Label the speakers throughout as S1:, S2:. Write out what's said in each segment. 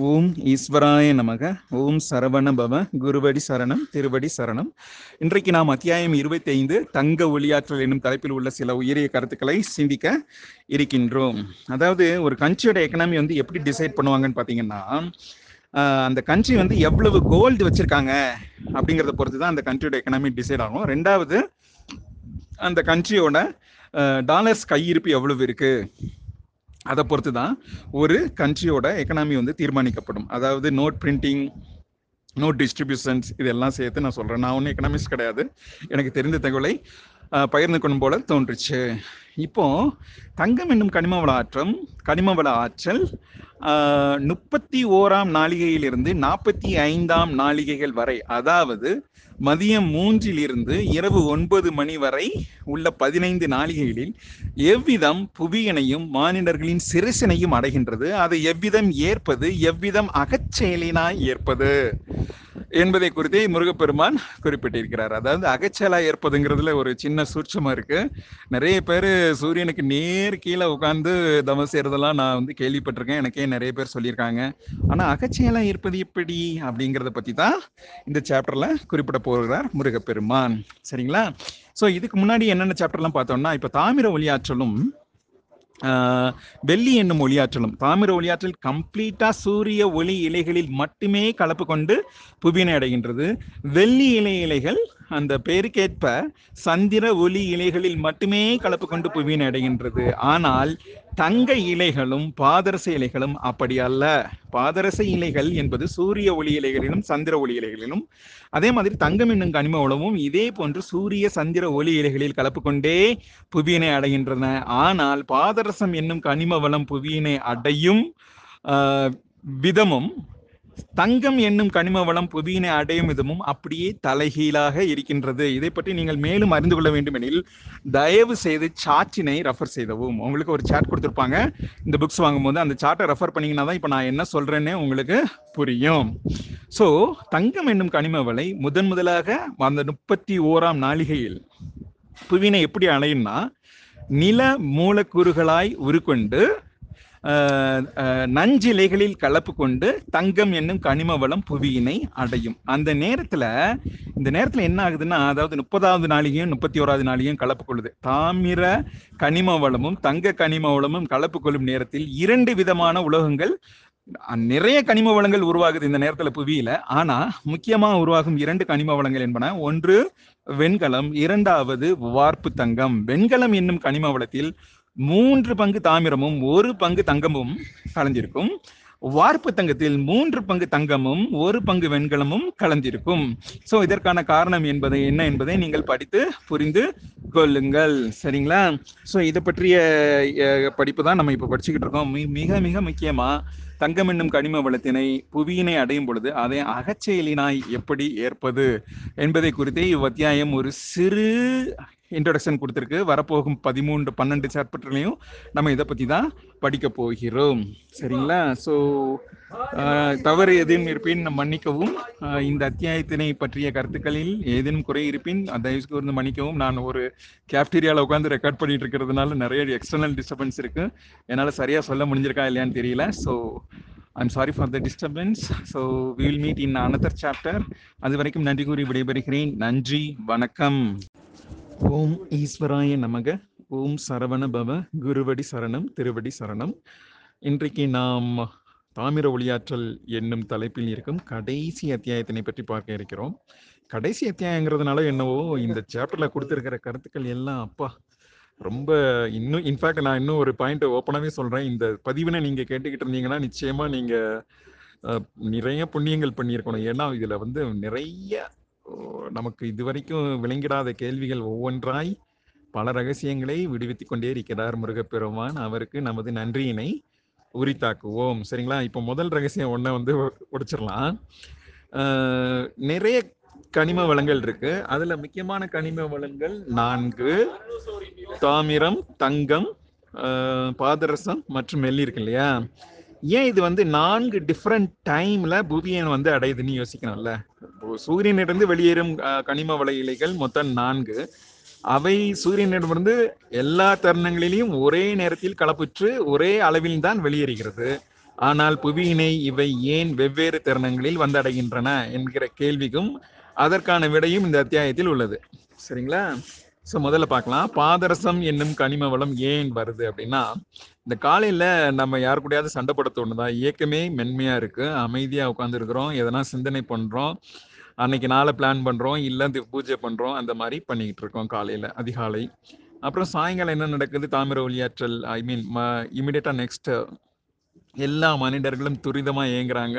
S1: ஓம் ஈஸ்வராய நமக ஓம் சரவண பவ குருவடி சரணம் திருவடி சரணம். இன்றைக்கு நாம் அத்தியாயம் இருபத்தி ஐந்து தங்க ஒளியாற்றல் என்னும் தலைப்பில் உள்ள சில உயரிய கருத்துக்களை சிந்திக்க இருக்கின்றோம். அதாவது ஒரு கண்ட்ரியோட எக்கனாமி வந்து எப்படி டிசைட் பண்ணுவாங்கன்னு பார்த்தீங்கன்னா அந்த கண்ட்ரி வந்து எவ்வளவு கோல்டு வச்சிருக்காங்க அப்படிங்கிறத பொறுத்து தான் அந்த கண்ட்ரியோட எக்கனாமி டிசைட் ஆகும். ரெண்டாவது அந்த கண்ட்ரியோட டாலர்ஸ் கையிருப்பு எவ்வளவு இருக்குது அதை பொறுத்து தான் ஒரு கண்ட்ரியோட எக்கனாமி வந்து தீர்மானிக்கப்படும். அதாவது நோட் பிரிண்டிங் நோட் டிஸ்ட்ரிபியூஷன்ஸ் இதெல்லாம் சேர்த்து நான் சொல்கிறேன் நான் ஒன்றும் எக்கனாமிக்ஸ் கிடையாது. எனக்கு தெரிந்த தகவலை பகிர்ந்து கொள்ளும் போல தோன்றுச்சு. இப்போ தங்கம் என்னும் கனிம வள ஆற்றம் கனிம வள ஆற்றல் முப்பத்தி ஓராம் நாளிகையிலிருந்து நாற்பத்தி ஐந்தாம் நாளிகைகள் வரை அதாவது மதியம் மூன்றிலிருந்து இரவு ஒன்பது மணி வரை உள்ள பதினைந்து நாளிகைகளில் எவ்விதம் புவியனையும் மானிடர்களின் சிறுசினையும் அடைகின்றது அதை எவ்விதம் ஏற்பது எவ்விதம் அகச்செயலினாய் ஏற்பது? என்பதை குறித்தே முருகப்பெருமான் குறிப்பிட்டிருக்கிறார். அதாவது அகச்சலா ஏற்பதுங்கிறதுல ஒரு சின்ன சூட்சமா இருக்கு. நிறைய பேர் சூரியனுக்கு நேர் கீழே உட்காந்து தவம் செய்யறதெல்லாம் நான் வந்து கேள்விப்பட்டிருக்கேன். எனக்கே நிறைய பேர் சொல்லியிருக்காங்க. ஆனா அகச்சலா இருப்பது எப்படி அப்படிங்கிறத பத்தி தான் இந்த சாப்டர்ல குறிப்பிட போகிறார் முருகப்பெருமான். சரிங்களா? ஸோ இதுக்கு முன்னாடி என்னென்ன சாப்டர்லாம் பார்த்தோம்னா இப்போ தாமிர ஒளியாற்றலும் வெள்ளி என்னும் ஒளியாற்றலும். தாமிர ஒளியாற்றல் கம்ப்ளீட்டா சூரிய ஒளி இலைகளில் மட்டுமே கலப்பு கொண்டு புவியினை அடைகின்றது. வெள்ளி இலை இலைகள் அந்த பேருக்கேற்ப சந்திர ஒளி இலைகளில் மட்டுமே கலப்பு கொண்டு புவியினை அடைகின்றது. ஆனால் தங்க இலைகளும் பாதரச இலைகளும் அப்படி அல்ல. பாதரச இலைகள் என்பது சூரிய ஒளி இலைகளிலும் சந்திர ஒளி இலைகளிலும் அதே மாதிரி தங்கம் என்னும் கனிம உலவும் இதே போன்று சூரிய சந்திர ஒளி இலைகளில் கலப்பு கொண்டே புவியினை அடைகின்றன. ஆனால் பாதரசம் என்னும் கனிம வளம் புவியினை அடையும் விதமும் தங்கம் என்னும் கனிம வளம் புவியினை அடையும் விதமும் அப்படியே தலைகீழாக இருக்கின்றது. இதை பற்றி நீங்கள் மேலும் அறிந்து கொள்ள வேண்டுமெனில் தயவு செய்து சாட்டினை ரெஃபர் செய்தவும். உங்களுக்கு ஒரு சார்ட் கொடுத்துருப்பாங்க. இந்த புக்ஸ் வாங்கும்போது அந்த சார்ட்டை ரெஃபர் பண்ணீங்கன்னா தான் இப்போ நான் என்ன சொல்றேன்னு உங்களுக்கு புரியும். ஸோ தங்கம் என்னும் கனிம வளை முதன் முதலாக அந்த முப்பத்தி ஓராம் நாளிகையில் புவினை எப்படி அடையும்னா நில மூலக்கூறுகளாய் உருக்கொண்டு நஞ்சிலைகளில் கலப்பு கொண்டு தங்கம் என்னும் கனிம வளம் புவியினை அடையும். அந்த நேரத்துல இந்த நேரத்துல என்ன ஆகுதுன்னா அதாவது முப்பதாவது நாளிகையும் முப்பத்தி ஓராவது நாளிகையும் கலப்பு கொள்ளுது. தாமிர கனிம வளமும் தங்க கனிம வளமும் கலப்பு கொள்ளும் நேரத்தில் இரண்டு விதமான உலோகங்கள் நிறைய கனிம வளங்கள் உருவாகுது இந்த நேரத்துல புவியில. ஆனா முக்கியமா உருவாகும் இரண்டு கனிம வளங்கள் என்பன ஒன்று வெண்கலம் இரண்டாவது வார்ப்பு தங்கம். வெண்கலம் என்னும் கனிம வளத்தில் மூன்று பங்கு தாமிரமும் ஒரு பங்கு தங்கமும் கலந்திருக்கும். வார்ப்பு தங்கத்தில் மூன்று பங்கு தங்கமும் ஒரு பங்கு வெண்கலமும் கலந்திருக்கும். சோ இதற்கான காரணம் என்பதை என்ன என்பதை நீங்கள் படித்து புரிந்து கொள்ளுங்கள். சரிங்களா? சோ இதை பற்றிய படிப்பு தான் நம்ம இப்ப படிச்சுக்கிட்டு இருக்கோம். மிக மிக முக்கியமா தங்கம் என்னும் கனிம வளத்தினை புவியினை அடையும் பொழுது அதை அகச்செயலினாய் எப்படி ஏற்பது என்பதை குறித்து இவ்வத்தியாயம் ஒரு சிறு இன்ட்ரடக்ஷன் கொடுத்துருக்கு. வரப்போகும் பதிமூன்று பன்னெண்டு சாப்டர்லையும் நம்ம இதை பற்றி தான் படிக்க போகிறோம். சரிங்களா? ஸோ தவறு எதுவும் இருப்பின் மன்னிக்கவும். இந்த அத்தியாயத்தினை பற்றிய கருத்துக்களில் ஏதேனும் குறை இருப்பின் தயவு கூர்ந்து மன்னிக்கவும். நான் ஒரு கேப்டீரியாவில் உட்காந்து ரெக்கார்ட் பண்ணிட்டு இருக்கிறதுனால நிறைய எக்ஸ்டர்னல் டிஸ்டர்பன்ஸ் இருக்கு. என்னால் சரியாக சொல்ல முடிஞ்சிருக்கா இல்லையான்னு தெரியல. So I'm sorry for the disturbance so we will meet in another chapter அது வரைக்கும் நன்றி கூறி விடைபெறுகிறேன். நன்றி வணக்கம். ஓம் ஈஸ்வராய நமக ஓம் சரவண பவ குருவடி சரணம் திருவடி சரணம். இன்றைக்கு நாம் தாமிர ஒளியாற்றல் என்னும் தலைப்பில் இருக்கும் கடைசி அத்தியாயத்தினை பற்றி பார்க்க இருக்கிறோம். கடைசி அத்தியாயங்கிறதுனால என்னவோ இந்த சாப்டர்ல கொடுத்துருக்கிற கருத்துக்கள் எல்லாம் அப்பா ரொம்ப இன்னும் இன்ஃபேக்ட் நான் இன்னும் ஒரு பாயிண்ட் ஓப்பனாகவே சொல்றேன். இந்த பதிவினை நீங்க கேட்டுக்கிட்டு இருந்தீங்கன்னா நிச்சயமா நீங்க நிறைய புண்ணியங்கள் பண்ணியிருக்கணும். ஏன்னா இதுல வந்து நிறைய நமக்கு இதுவரைக்கும் விளங்கிடாத கேள்விகள் ஒவ்வொன்றாய் பல ரகசியங்களை விடுவித்துக் கொண்டே இருக்கிறார் முருகப்பெருமான். அவருக்கு நமது நன்றியினை உரித்தாக்குவோம். சரிங்களா? இப்போ முதல் ரகசியம் ஒன்றை வந்து உடைச்சிடலாம். நிறைய கனிம வளங்கள் இருக்கு. அதுல முக்கியமான கனிம வளங்கள் நான்கு. தாமிரம் தங்கம் பாதரசம் மற்றும் வெள்ளி இருக்கு இல்லையா? ஏன் இது வந்து நான்கு டிஃப்ரெண்ட் டைம்ல புவியன் வந்து அடையுதுன்னு யோசிக்கணும்ல? சூரியனிலிருந்து வெளியேறும் கனிம வள இலைகள் மொத்தம் நான்கு. அவை சூரியனிடமிருந்து எல்லா தருணங்களிலும் ஒரே நேரத்தில் கலப்புற்று ஒரே அளவில் தான் வெளியேறுகிறது. ஆனால் புவியினை இவை ஏன் வெவ்வேறு தருணங்களில் வந்தடைகின்றன என்கிற கேள்விக்கும் அதற்கான விடையும் இந்த அத்தியாயத்தில் உள்ளது. சரிங்களா? ஸோ முதல்ல பார்க்கலாம். பாதரசம் என்னும் கனிம வளம் ஏன் வருது அப்படின்னா இந்த காலையில் நம்ம யார் கூடயாவது சண்டை ஒன்று தான் இயக்கமே மென்மையாக இருக்குது அமைதியாக உட்காந்துருக்குறோம் எதனா சிந்தனை பண்ணுறோம் அன்னைக்கு நாளை பிளான் பண்ணுறோம் இல்லை பூஜை பண்ணுறோம் அந்த மாதிரி பண்ணிக்கிட்டு இருக்கோம் காலையில் அதிகாலை. அப்புறம் சாயங்காலம் என்ன நடக்குது? தாமிர ஒளியாற்றல் ஐ மீன் இமிடியேட்டாக நெக்ஸ்ட் எல்லா மனிதர்களும் துரிதமாக ஏங்குறாங்க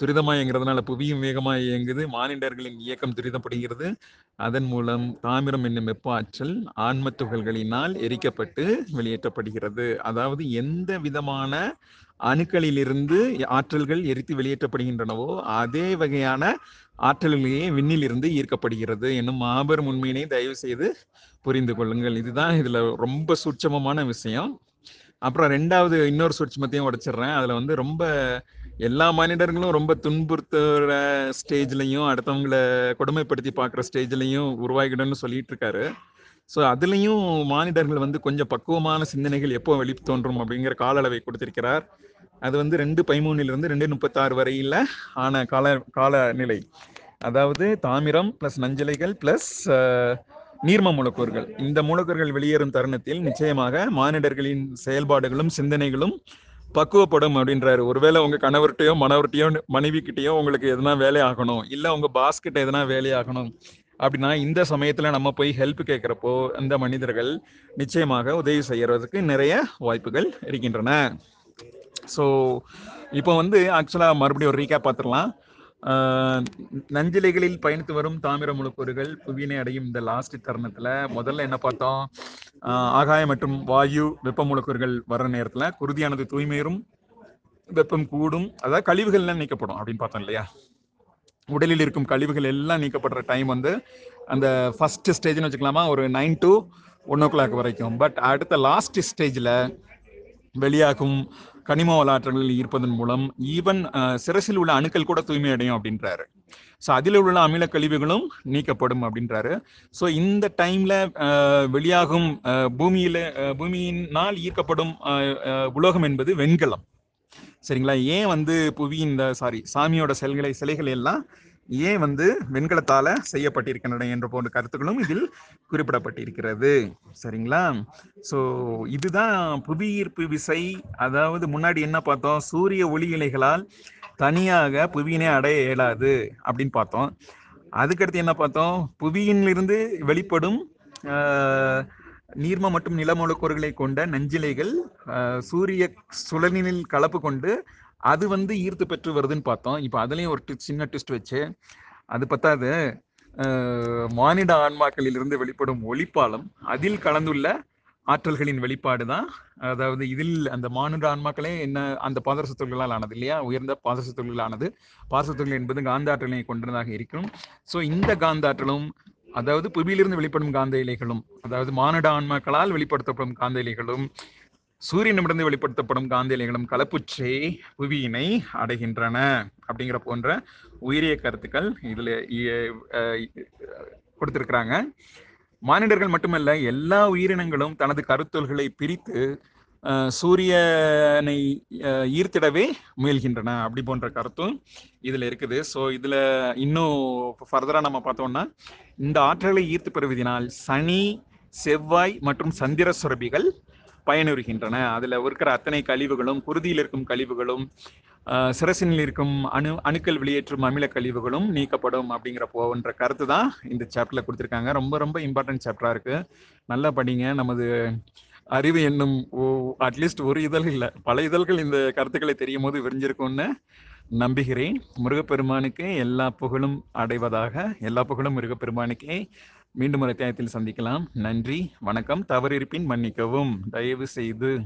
S1: துரிதமாக இயங்குறதுனால புவியும் வேகமாக இயங்குது. மானிடர்களின் இயக்கம் துரிதப்படுகிறது. அதன் மூலம் தாமிரம் என்னும் வெப்ப ஆற்றல் ஆன்ம துகள்களினால் எரிக்கப்பட்டு வெளியேற்றப்படுகிறது. அதாவது எந்த விதமான அணுக்களிலிருந்து ஆற்றல்கள் எரித்து வெளியேற்றப்படுகின்றனவோ அதே வகையான ஆற்றல்களையே விண்ணிலிருந்து ஈர்க்கப்படுகிறது என்னும் மாபெரும் உண்மையினை தயவு செய்து புரிந்து கொள்ளுங்கள். இதுதான் இதுல ரொம்ப சூட்சமமான விஷயம். அப்புறம் ரெண்டாவது இன்னொரு சூட்சமத்தையும் உடைச்சிடுறேன். அதுல வந்து ரொம்ப எல்லா மனிதர்களும் ரொம்ப துன்புறுத்துற ஸ்டேஜ்லயும் அடுத்தவங்களை கொடுமைப்படுத்தி பார்க்குற ஸ்டேஜ்லயும் உருவாகிடணும்னு சொல்லிட்டு இருக்காரு ஸோ அதுலேயும் மானிடர்கள் வந்து கொஞ்சம் பக்குவமான சிந்தனைகள் எப்போ வெளி தோன்றும் அப்படிங்கிற கால அளவை கொடுத்திருக்கிறார். அது வந்து ரெண்டு பதிமூணுலேருந்து ரெண்டு முப்பத்தாறு வரையில் ஆன கால காலநிலை. அதாவது தாமிரம் ப்ளஸ் நஞ்சலைகள் ப்ளஸ் நீர்ம மூலக்கூறுகள். இந்த மூலக்கூறுகள் வெளியேறும் தருணத்தில் நிச்சயமாக மானிடர்களின் செயல்பாடுகளும் சிந்தனைகளும் பக்குவப்படும் அப்படின்றாரு. ஒருவேளை உங்க கணவர்கிட்டயோ மனவர்கிட்டயோ மனைவி கிட்டயோ உங்களுக்கு எதனா வேலை ஆகணும். இல்ல உங்க பாஸ் கிட்ட எதனா வேலை ஆகணும். அப்படின்னா இந்த சமயத்துல நம்ம போய் ஹெல்ப் கேட்கிறப்போ அந்த மனிதர்கள் நிச்சயமாக உதவி செய்யறதுக்கு நிறைய வாய்ப்புகள் இருக்கின்றன. ஸோ இப்போ வந்து ஆக்சுவலாக மறுபடியும் ஒரு ரீகேப் பார்த்துடலாம். நஞ்சிலைகளில் பயணித்து வரும் தாமிர மூலக்கூறுகள் புவியினை அடையும் இந்த லாஸ்ட் தருணத்துல முதல்ல என்ன பார்த்தோம்? ஆகாயம் மற்றும் வாயு வெப்ப மூலக்கூறுகள் வர்ற நேரத்தில் குருதியானது தூய்மையரும் வெப்பம் கூடும். அதாவது கழிவுகள்லாம் நீக்கப்படும் அப்படின்னு பார்த்தோம் இல்லையா? உடலில் இருக்கும் கழிவுகள் எல்லாம் நீக்கப்படுற டைம் வந்து அந்த ஃபர்ஸ்ட் ஸ்டேஜ்னு வச்சுக்கலாமா? ஒரு nine to one o'clock வரைக்கும். பட் அடுத்த லாஸ்ட் ஸ்டேஜில் வெளியாகும் கனிம வளாற்றங்களில் ஈர்ப்பதன் மூலம் ஈவன் சிரசில் உள்ள அணுக்கள் கூட தூய்மை அடையும் அப்படின்றாரு. ஸோ அதில் உள்ள அமில கழிவுகளும் நீக்கப்படும் அப்படின்றாரு. ஸோ இந்த டைம்ல வெளியாகும் அஹ், பூமியில அஹ், பூமியினால் ஈர்க்கப்படும் அஹ், அஹ், உலோகம் என்பது வெண்கலம். சரிங்களா? ஏன் வந்து புவியின் இந்த சாரி சாமியோட செல்களை சிலைகள் எல்லாம் ஏன் வந்து வெண்கலத்தால செய்யப்பட்டிருக்கின்றன என்ற போன்ற கருத்துக்களும் இதில் குறிப்பிடப்பட்டிருக்கிறது. சரிங்களா? ஸோ இதுதான் புவியீர்ப்பு விசை. அதாவது முன்னாடி என்ன பார்த்தோம்? சூரிய ஒளி இலைகளால் தனியாக புவியினை அடைய இயலாது அப்படின்னு பார்த்தோம். அதுக்கடுத்து என்ன பார்த்தோம்? புவியிலிருந்து வெளிப்படும் நீர்ம மற்றும் நிலமூலக்கூறுகளை கொண்ட நஞ்சிலைகள் சூரிய சுழலினில் கலப்பு கொண்டு அது வந்து ஈர்த்து பெற்று வருதுன்னு பார்த்தோம். இப்போ அதுலேயும் ஒரு சின்ன ட்விஸ்ட் வச்சு அது பத்தாது. மானிட ஆன்மாக்களில் இருந்து வெளிப்படும் ஒளிப்பாலம் அதில் கலந்துள்ள ஆற்றல்களின் வெளிப்பாடு தான். அதாவது இதில் அந்த மானுட ஆன்மாக்களே என்ன அந்த பாதரசத்துகளால் ஆனது இல்லையா? உயர்ந்த பாதரசத்துகளால் ஆனது. பாதரசத்துகள் என்பது காந்த ஆற்றலை கொண்டதாக இருக்கும். ஸோ இந்த காந்த ஆற்றலும் அதாவது புவியிலிருந்து வெளிப்படும் காந்த இலைகளும் அதாவது மானுட ஆன்மாக்களால் வெளிப்படுத்தப்படும் காந்த இலைகளும் சூரியனிடமிருந்து வெளிப்படுத்தப்படும் காந்த இலைகளும் புவியினை அடைகின்றன அப்படிங்கிற போன்ற உயிரிய கருத்துக்கள் இதில் கொடுத்துருக்குறாங்க. மானிடர்கள் மட்டுமல்ல எல்லா உயிரினங்களும் தனது கருத்தொல்களை பிரித்து சூரியனை ஈர்த்திடவே முயல்கின்றன அப்படி போன்ற கருத்தும் இதில் இருக்குது. ஸோ இதில் இன்னும் ஃபர்தராக நம்ம பார்த்தோம்னா இந்த ஆற்றலை ஈர்த்து பெறுவதனால் சனி செவ்வாய் மற்றும் சந்திர சுரபிகள் பயனுறுகின்றன. அதுல இருக்கிற அத்தனை கழிவுகளும் குருதியில் இருக்கும் கழிவுகளும் சிரசினில் இருக்கும் அணு அணுக்கள் வெளியேற்றும் அமில கழிவுகளும் நீக்கப்படும் அப்படிங்கிற போன்ற கருத்து தான் இந்த சாப்டர்ல கொடுத்துருக்காங்க. ரொம்ப ரொம்ப இம்பார்ட்டன்ட் சாப்டரா இருக்கு. நல்லா படிங்க. நமது அறிவு என்னும் அட்லீஸ்ட் ஒரு இதழ் இல்லை. பல இதழ்கள் இந்த கருத்துக்களை தெரியும் போது விரிஞ்சிருக்கும்னு நம்புகிறேன். முருகப்பெருமானுக்கு எல்லா புகழும் அடைவதாக எல்லா புகழும் முருகப்பெருமானுக்கே. மீண்டும் ஒரு அத்தியாயத்தில் சந்திக்கலாம். நன்றி வணக்கம். தவறிருப்பின் மன்னிக்கவும். தயவு செய்து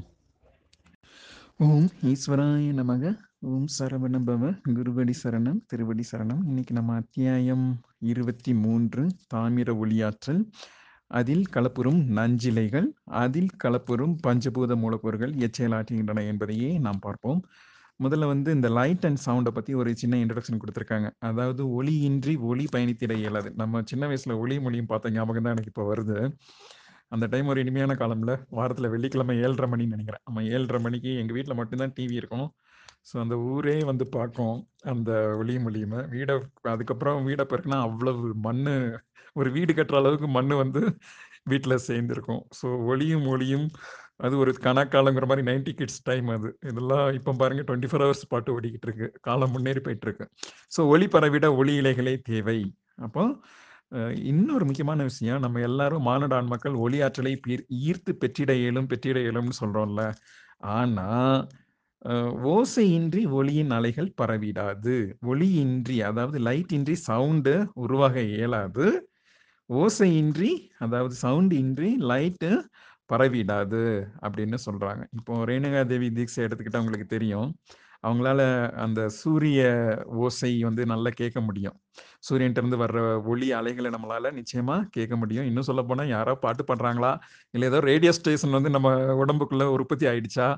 S1: ஓம் ஈஸ்வராய நமக. ஓம் சரவண பவ குருவடி சரணம் திருவடி சரணம். இன்னைக்கு நம்ம அத்தியாயம் இருபத்தி மூன்று தாமிர ஒளியாற்றல். அதில் கலப்புறும் நஞ்சிலைகள் அதில் கலப்புறும் பஞ்சபூத மூலக்கூறுகள் எச்செயலாற்றுகின்றன என்பதையே நாம் பார்ப்போம். முதல்ல வந்து இந்த லைட் அண்ட் சவுண்டை பற்றி ஒரு சின்ன இன்ட்ரடக்ஷன் கொடுத்துருக்காங்க. அதாவது ஒளியின்றி ஒளி பயணித்திட இயலாது. நம்ம சின்ன வயசுல ஒளி மொழியும் பார்த்த ஞாபகம் தான் எனக்கு இப்போ வருது. அந்த டைம் ஒரு இனிமையான காலம்ல வாரத்தில் வெள்ளிக்கிழமை ஏழரை மணின்னு நினைக்கிறேன். நம்ம ஏழரை மணிக்கு எங்கள் வீட்டில் மட்டும்தான் டிவி இருக்கும்.
S2: ஸோ அந்த ஊரே வந்து பார்க்கும் அந்த ஒளி மொழியுமே. வீடை அதுக்கப்புறம் வீடை பிறகுனா அவ்வளவு மண் ஒரு வீடு கட்டுற அளவுக்கு மண் வந்து வீட்டில் சேர்ந்துருக்கும். ஸோ ஒளியும் ஒளியும் அது ஒரு கணக்காலங்கிற மாதிரி நைன்டி கிட்ஸ் டைம் அது. இதெல்லாம் இப்போ பாருங்க டுவெண்ட்டி ஃபோர் ஹவர்ஸ் பாட்டு ஓடிக்கிட்டு இருக்கு. காலம் முன்னேறி போயிட்டு இருக்கு. ஸோ ஒளி பரவிட ஒளி இலைகளே தேவை. அப்போ இன்னொரு முக்கியமான விஷயம் நம்ம எல்லாரும் மானடான் மக்கள் ஒளி ஆற்றலை ஈர்த்து பெற்றிட இயலும் பெற்றிட இயலும்னு சொல்றோம்ல. ஆனா ஓசையின்றி ஒளியின் அலைகள் பரவிடாது. ஒளியின்றி அதாவது லைட் இன்றி சவுண்டு உருவாக இயலாது. ஓசையின்றி அதாவது சவுண்ட் இன்றி லைட்டு பரவிடாது அப்படின்னு சொல்றாங்க. இப்போ ரேணுகா தேவி தீட்சை எடுத்துக்கிட்டா அவங்களுக்கு தெரியும். அவங்களால அந்த சூரிய ஓசை வந்து நல்லா கேட்க முடியும். சூரியன்ட்டு இருந்து வர்ற ஒளி அலைகளை நம்மளால நிச்சயமா கேட்க முடியும். இன்னும் சொல்ல போனா யாரோ பாட்டு பண்றாங்களா இல்லை ஏதோ ரேடியோ ஸ்டேஷன் வந்து நம்ம உடம்புக்குள்ள உற்பத்தி ஆயிடுச்சா?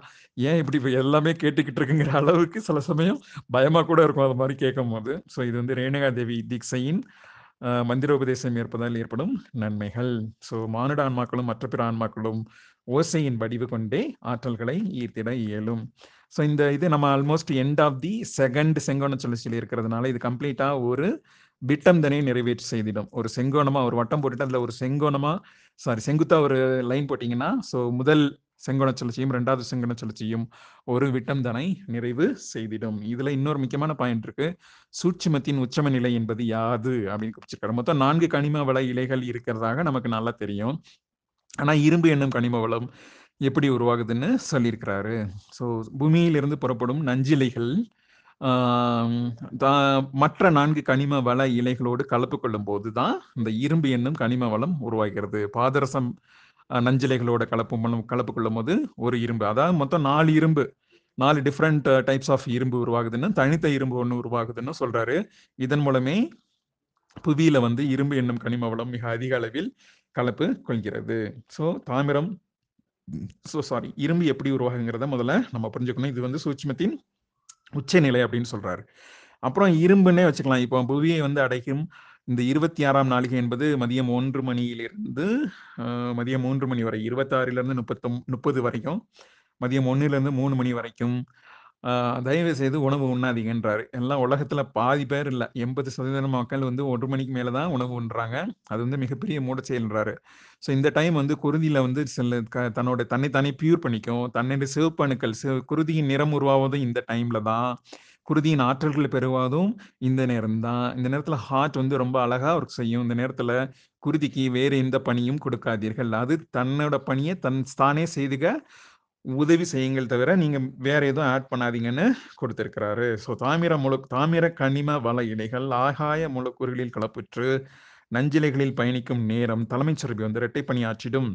S2: ஏன் இப்படி இப்போ எல்லாமே கேட்டுக்கிட்டு இருக்குங்கிற அளவுக்கு சில சமயம் பயமா கூட இருக்கும் அது மாதிரி கேட்கும் போது ஸோ இது வந்து ரேணுகா தேவி தீட்சையின் மந்திரோபதேசம் ஏற்பதால் ஏற்படும் நன்மைகள். ஸோ மானுட ஆன்மாக்களும் மற்ற பிற ஆன்மாக்களும் ஓசையின் வடிவு கொண்டே ஆற்றல்களை ஈர்த்திட இயலும். ஸோ இந்த இது நம்ம almost end of the second செங்கோண சுழற்சியில் இருக்கிறதுனால இது கம்ப்ளீட்டாக ஒரு பிட்டம் தானே நிறைவேற்றி செய்திடும். ஒரு செங்கோணமாக ஒரு வட்டம் போட்டுட்டு அதில் ஒரு செங்கோணமாக சாரி செங்குத்தா ஒரு லைன் போட்டிங்கன்னா ஸோ முதல் செங்கோண சுழற்சியும் ரெண்டாவது செங்கோண சுழற்சியும் ஒரு விட்டம் தனை நிறைவு செய்திடும். இதுல இன்னொரு முக்கியமான பாயிண்ட் இருக்கு. சூட்சுமத்தின் உச்சம நிலை என்பது யாது? அப்படின்னு குறிச்சிருக்காரு மொத்தம் நான்கு கனிம வள இலைகள் இருக்கிறதாக நமக்கு நல்லா தெரியும். ஆனா இரும்பு என்னும் கனிம வளம் எப்படி உருவாகுதுன்னு சொல்லியிருக்கிறாரு. ஸோ பூமியிலிருந்து புறப்படும் நஞ்சிலைகள் தா- மற்ற நான்கு கனிம வள இலைகளோடு கலப்பு கொள்ளும் போது தான் இந்த இரும்பு என்னும் கனிம வளம் உருவாகிறது. பாதரசம் நஞ்சிலைகளோட கலப்பு கலப்பு கொள்ளும் போது ஒரு இரும்பு. அதாவது மொத்தம் நாலு இரும்பு. நாலு டிஃப்ரெண்ட் டைப்ஸ் ஆஃப் இரும்பு உருவாகுதுன்னு தனித்த இரும்பு ஒன்று உருவாகுதுன்னு சொல்றாரு. இதன் மூலமே புவியில வந்து இரும்பு என்னும் கனிம வளம் மிக அதிக அளவில் கலப்பு கொள்கிறது. ஸோ தாமிரம் ஸோ சாரி இரும்பு எப்படி உருவாகுங்கிறத முதல்ல நம்ம புரிஞ்சுக்கணும். இது வந்து சூட்சமத்தின் உச்சநிலை அப்படின்னு சொல்றாரு. அப்புறம் இரும்புன்னே வச்சுக்கலாம். இப்போ புவியை வந்து அடைக்கும் இந்த இருபத்தி ஆறாம் நாளிகை என்பது மதியம் ஒன்று மணியிலிருந்து மதியம் மூன்று மணி வரை இருபத்தாறுல இருந்து முப்பத்தொம் முப்பது வரைக்கும் மதியம் ஒன்றுலேருந்து மூணு மணி வரைக்கும் தயவு செய்து உணவு உண்ணாதீங்கன்றாரு. எல்லாம் உலகத்துல பாதி பேர் இல்லை எண்பது சதவீதம் மக்கள் வந்து ஒன்று மணிக்கு மேலதான் உணவு உண்றாங்க. அது வந்து மிகப்பெரிய மூட செயல்ன்றாரு ஸோ இந்த டைம் வந்து குருதியில வந்து சில க- தன்னோட தன்னை தானே பியூர் பண்ணிக்கும் தன்னுடைய சிவப்பணுக்கள் சிவ குருதியின் நிறம் உருவாவதும் இந்த டைம்ல தான். குருதியின் ஆற்றல்கள் பெறுவதும் இந்த நேரம் தான் இந்த நேரத்துல ஹார்ட் வந்து ரொம்ப அழகா ஒர்க் செய்யும். இந்த நேரத்துல குருதிக்கு வேறு எந்த பணியும் கொடுக்காதீர்கள். அது தன்னோட பணியை தன் தானே செய்துக உதவி செய்யுங்கள் தவிர நீங்க வேற எதுவும் ஆட் பண்ணாதீங்கன்னு கொடுத்திருக்கிறாரு. ஸோ தாமிர முழு தாமிர கனிம வள இலைகள் ஆகாய மூலக்கூறுகளில் கலப்புற்று நஞ்சிலைகளில் பயணிக்கும் நேரம் தலைமைச் சுரபி வந்து இரட்டை பணியாற்றிடும்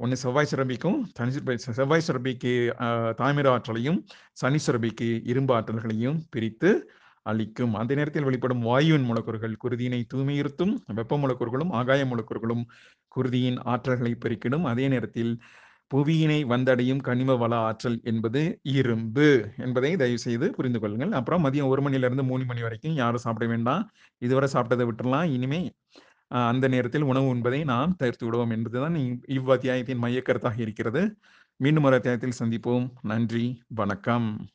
S2: ஒன்று செவ்வாய் சுரபிக்கும் தனி சுரபி- செவ்வாய் சுரபிக்கு தாமிர ஆற்றலையும் சனி சுரபிக்கு இரும்பு ஆற்றல்களையும் பிரித்து அளிக்கும் அந்த நேரத்தில் வெளிப்படும் வாயுவின் மூலக்கூறுகள் குருதியினை தூய்மையுறுத்தும் வெப்ப மூலக்கூறுகளும் ஆகாய மூலக்கூறுகளும் குருதியின் ஆற்றல்களை பெருக்கிடும். அதே நேரத்தில் புவியினை வந்தடையும் கனிம வள ஆற்றல் என்பது இரும்பு என்பதை தயவு செய்து புரிந்து கொள்ளுங்கள். அப்புறம் மதியம் ஒரு மணில இருந்து மூணு மணி வரைக்கும் யாரும் சாப்பிட வேண்டாம். இதுவரை சாப்பிட்டதை விட்டுறலாம். இனிமே அந்த நேரத்தில் உணவு உண்பதை நாம் தவிர்த்து விடுவோம் என்பதுதான் இவ்- இவ்வத்தியாயத்தின் மையக்கருத்தாக இருக்கிறது. மீண்டும் ஒரு அத்தியாயத்தில் சந்திப்போம். நன்றி. வணக்கம்.